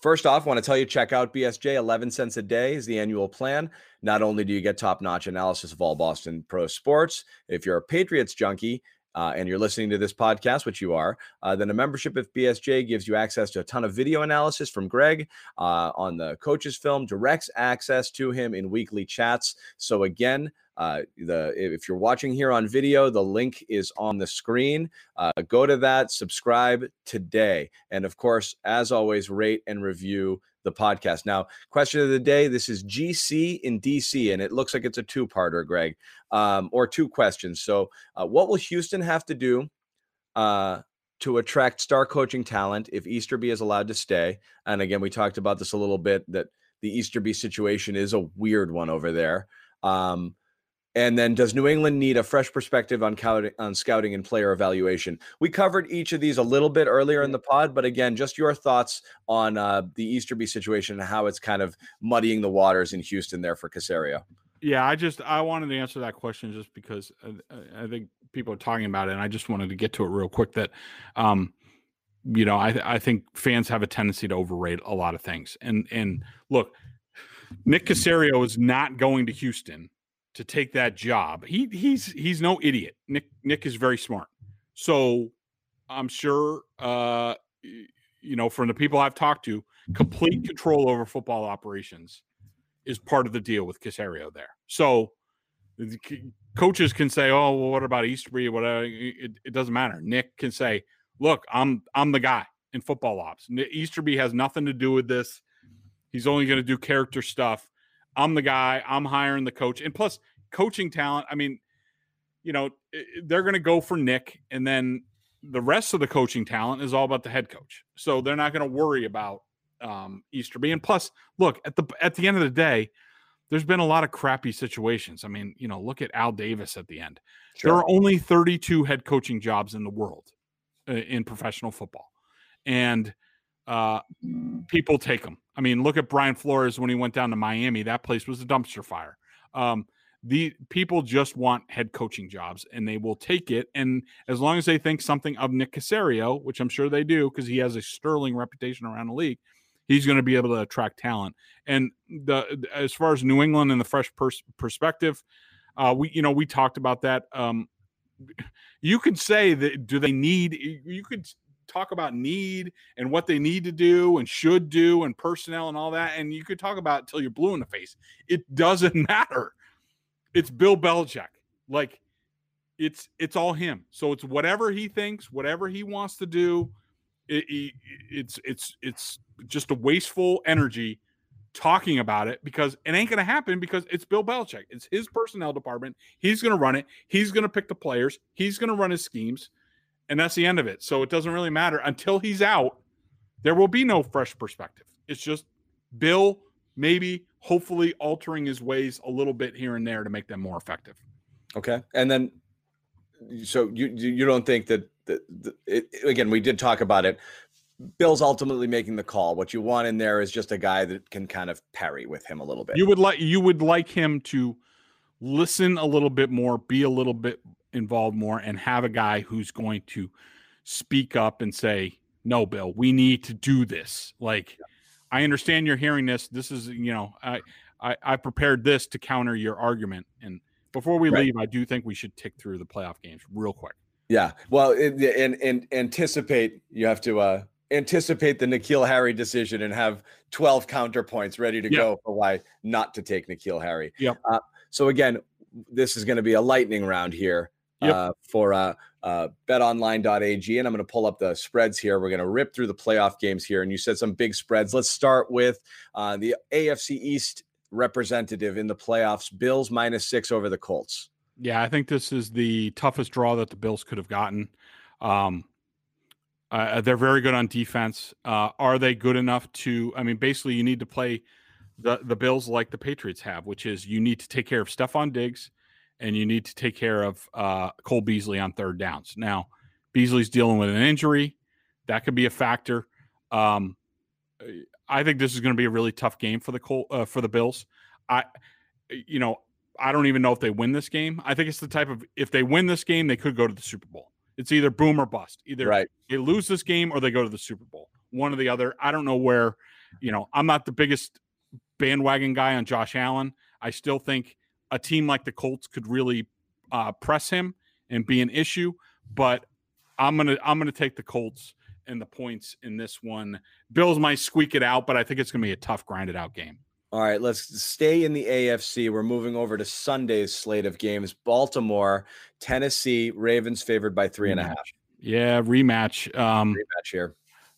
first off, I want to tell you check out BSJ. Eleven cents a day is the annual plan. Not only do you get top notch analysis of all Boston pro sports, if you're a Patriots junkie, uh, and you're listening to this podcast, which you are, uh, then a membership with BSJ gives you access to a ton of video analysis from Greg uh, on the coach's film, directs access to him in weekly chats. So again, uh, the if you're watching here on video, the link is on the screen. Uh, go to that, subscribe today, and of course, as always, rate and review the podcast. Now, question of the day this is GC in DC, and it looks like it's a two parter, Greg, um, or two questions. So, uh, what will Houston have to do uh, to attract star coaching talent if Easterby is allowed to stay? And again, we talked about this a little bit that the Easterby situation is a weird one over there. Um, and then, does New England need a fresh perspective on, on scouting and player evaluation? We covered each of these a little bit earlier in the pod, but again, just your thoughts on uh, the Easterby situation and how it's kind of muddying the waters in Houston there for Caserio. Yeah, I just I wanted to answer that question just because I, I think people are talking about it, and I just wanted to get to it real quick. That, um, you know, I I think fans have a tendency to overrate a lot of things, and and look, Nick Caserio is not going to Houston to take that job. He he's he's no idiot. Nick Nick is very smart. So I'm sure uh you know from the people I've talked to, complete control over football operations is part of the deal with Caserio there. So the coaches can say, "Oh, well, what about Easterby? Whatever." It, it doesn't matter. Nick can say, "Look, I'm I'm the guy in football ops. Easterby has nothing to do with this. He's only going to do character stuff. I'm the guy. I'm hiring the coach. And plus, coaching talent. I mean, you know, they're going to go for Nick, and then the rest of the coaching talent is all about the head coach. So they're not going to worry about um, Easterby. And plus, look at the at the end of the day, there's been a lot of crappy situations. I mean, you know, look at Al Davis at the end. Sure. There are only 32 head coaching jobs in the world uh, in professional football, and uh, people take them. I mean, look at Brian Flores when he went down to Miami. That place was a dumpster fire. Um, the people just want head coaching jobs and they will take it. And as long as they think something of Nick Caserio, which I'm sure they do because he has a sterling reputation around the league, he's going to be able to attract talent. And the as far as New England and the fresh pers- perspective, uh, we you know we talked about that. Um, you could say that do they need? You could talk about need and what they need to do and should do and personnel and all that, and you could talk about it till you're blue in the face. It doesn't matter it's Bill Belichick. Like it's it's all him. So it's whatever he thinks, whatever he wants to do. It, it, it's it's it's just a wasteful energy talking about it because it ain't going to happen because it's Bill Belichick. It's his personnel department. He's going to run it. He's going to pick the players. He's going to run his schemes, and that's the end of it. So it doesn't really matter until he's out. There will be no fresh perspective. It's just Bill maybe hopefully altering his ways a little bit here and there to make them more effective. Okay. And then so you you don't think that the, the it, again we did talk about it Bill's ultimately making the call. What you want in there is just a guy that can kind of parry with him a little bit. You would like you would like him to listen a little bit more, be a little bit involved more, and have a guy who's going to speak up and say, "No, Bill, we need to do this." Like, yeah. I understand you're hearing this. This is, you know, I, I, I prepared this to counter your argument. And before we right. leave, I do think we should tick through the playoff games real quick. Yeah. Well, and, and anticipate, you have to, uh, anticipate the N'Keal Harry decision and have 12 counterpoints ready to yep. go for why not to take N'Keal Harry. Yep. Uh, so again, this is going to be a lightning round here yep. uh, for uh, uh, betonline.ag. And I'm going to pull up the spreads here. We're going to rip through the playoff games here. And you said some big spreads. Let's start with uh, the AFC East representative in the playoffs Bills minus six over the Colts. Yeah, I think this is the toughest draw that the Bills could have gotten. Um, uh, they're very good on defense. Uh, are they good enough to? I mean, basically, you need to play the the Bills like the Patriots have, which is you need to take care of Stefon Diggs and you need to take care of uh, Cole Beasley on third downs. Now, Beasley's dealing with an injury. That could be a factor. Um, I think this is going to be a really tough game for the Col- uh, for the Bills. I, you know, I don't even know if they win this game. I think it's the type of if they win this game, they could go to the Super Bowl. It's either boom or bust. Either right. they lose this game or they go to the Super Bowl. One or the other. I don't know where. You know, I'm not the biggest bandwagon guy on Josh Allen. I still think a team like the Colts could really uh, press him and be an issue. But I'm gonna I'm gonna take the Colts and the points in this one. Bills might squeak it out, but I think it's gonna be a tough, grinded out game. All right, let's stay in the AFC. We're moving over to Sunday's slate of games. Baltimore, Tennessee, Ravens favored by three and a half. Yeah, rematch. Um, rematch here.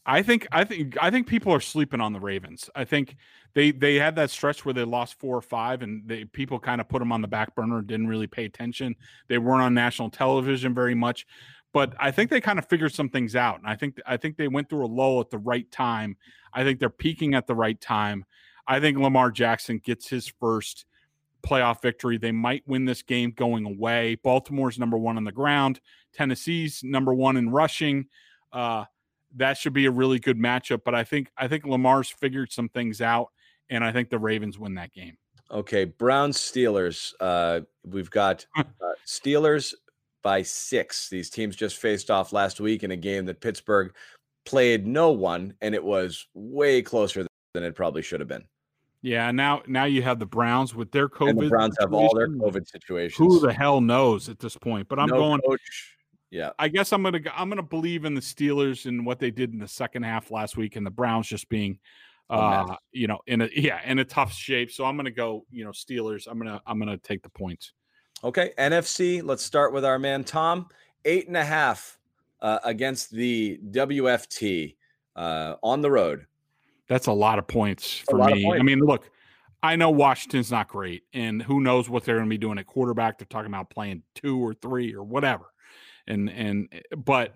I think I think I think people are sleeping on the Ravens. I think they they had that stretch where they lost four or five, and they people kind of put them on the back burner, didn't really pay attention. They weren't on national television very much, but I think they kind of figured some things out, and I think I think they went through a lull at the right time. I think they're peaking at the right time. I think Lamar Jackson gets his first playoff victory. They might win this game going away. Baltimore's number one on the ground. Tennessee's number one in rushing. Uh, that should be a really good matchup. But I think I think Lamar's figured some things out, and I think the Ravens win that game. Okay, Browns Steelers. Uh, we've got uh, Steelers by six. These teams just faced off last week in a game that Pittsburgh played no one, and it was way closer than it probably should have been. Yeah, now now you have the Browns with their COVID. And the Browns have all their COVID situations. Who the hell knows at this point? But I'm no going. Coach. Yeah, I guess I'm gonna I'm gonna believe in the Steelers and what they did in the second half last week, and the Browns just being, uh, you know, in a yeah in a tough shape. So I'm gonna go, you know, Steelers. I'm gonna I'm gonna take the points. Okay, NFC. Let's start with our man Tom. Eight and a half uh, against the WFT uh, on the road. That's a lot of points for me. Points. I mean, look, I know Washington's not great, and who knows what they're going to be doing at quarterback. They're talking about playing two or three or whatever and and eh, but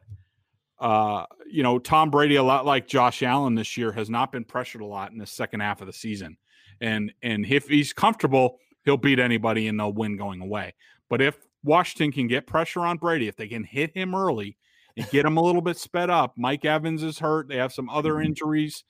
uh, you know, Tom Brady, a lot like Josh Allen this year, has not been pressured a lot in the second half of the season. and and if he's comfortable, he'll beat anybody and they'll win going away. But if Washington can get pressure on Brady, if they can hit him early and get him a little bit sped up, Mike Evans is hurt. They have some other mm-hmm. injuries.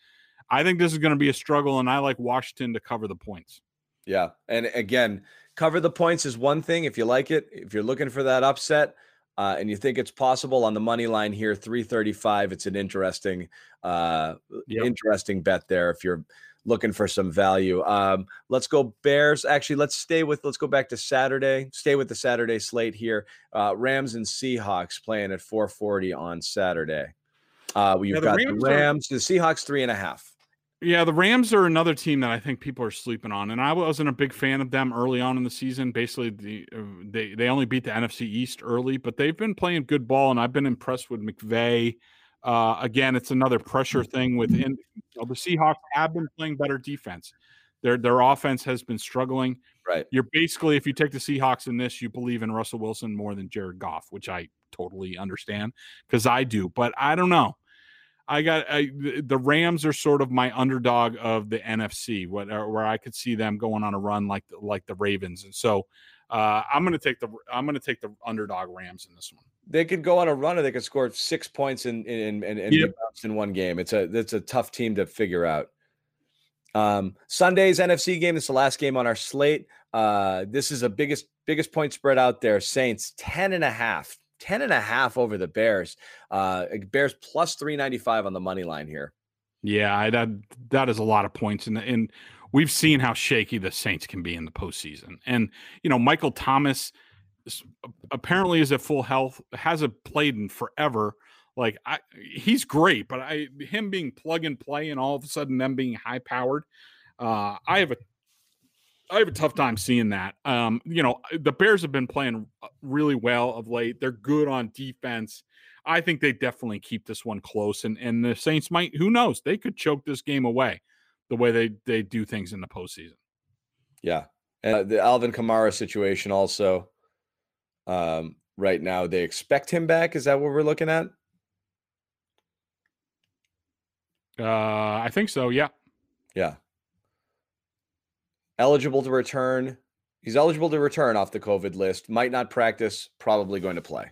I think this is going to be a struggle, and I like Washington to cover the points. Yeah, and again, cover the points is one thing if you like it. If you're looking for that upset. Uh, and you think it's possible on the money line here, 335. It's an interesting, uh, yep. interesting bet there. If you're looking for some value. Um, let's go Bears. Actually, let's stay with. Let's go back to Saturday. Stay with the Saturday slate here. Uh, Rams and Seahawks playing at 4:40 on Saturday. Uh, we've yeah, got Rams the Rams, are, the Seahawks three and a half. Yeah, the Rams are another team that I think people are sleeping on, and I wasn't a big fan of them early on in the season. Basically, the uh, they they only beat the NFC East early, but they've been playing good ball, and I've been impressed with McVay. Uh, again, it's another pressure thing within you know, the Seahawks have been playing better defense. Their their offense has been struggling. Right. You're basically, if you take the Seahawks in this, you believe in Russell Wilson more than Jared Goff, which I totally understand because I do. But I don't know. I got I, the Rams are sort of my underdog of the NFC, where, where I could see them going on a run like like the Ravens, and so uh, I'm going to take the I'm going to take the underdog Rams in this one they could go on a run or they could score six points in in in, in, yep. in one game. It's a it's a tough team to figure out. Um, Sunday's NFC game. It's the last game on our slate. Uh, this is a biggest biggest point spread out there. Saints 10 and a half. 10 and a half over the Bears. Uh, Bears plus 395 on the money line here. Yeah, that that is a lot of points, and and we've seen how shaky the Saints can be in the postseason. And you know, Michael Thomas apparently is at full health, hasn't played in forever. Like I, he's great, but I him being plug and play and all of a sudden them being high powered, uh, I have a I have a tough time seeing that. Um, you know, the Bears have been playing uh, really well of late. They're good on defense. I think they definitely keep this one close, and and the Saints might. Who knows? They could choke this game away, the way they they do things in the postseason. Yeah, and the Alvin Kamara situation also um, right now. They expect him back. Is that what we're looking at? Uh, I think so. Yeah. Yeah. Eligible to return. He's eligible to return off the COVID list. Might not practice. Probably going to play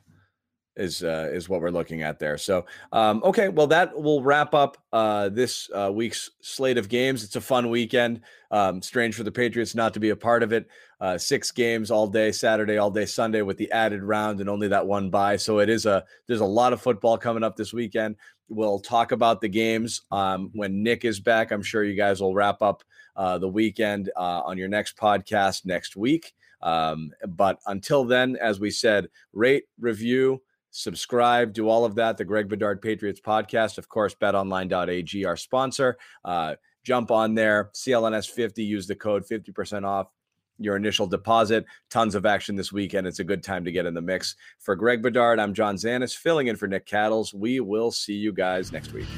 is uh, is what we're looking at there. So, um, okay, well, that will wrap up uh, this uh, week's slate of games. It's a fun weekend. Um, strange for the Patriots not to be a part of it. Uh, six games all day Saturday, all day Sunday, with the added round and only that one bye. So it is a there's a lot of football coming up this weekend. We'll talk about the games um, when Nick is back. I'm sure you guys will wrap up uh, the weekend uh, on your next podcast next week. Um, but until then, as we said, rate, review, subscribe, do all of that. The Greg Bedard Patriots podcast, of course, betonline.ag, our sponsor. Uh, jump on there, CLNS50, use the code 50% off your initial deposit. Tons of action this weekend. It's a good time to get in the mix. For Greg Bedard, I'm John Zanis, filling in for Nick Cattles. We will see you guys next week.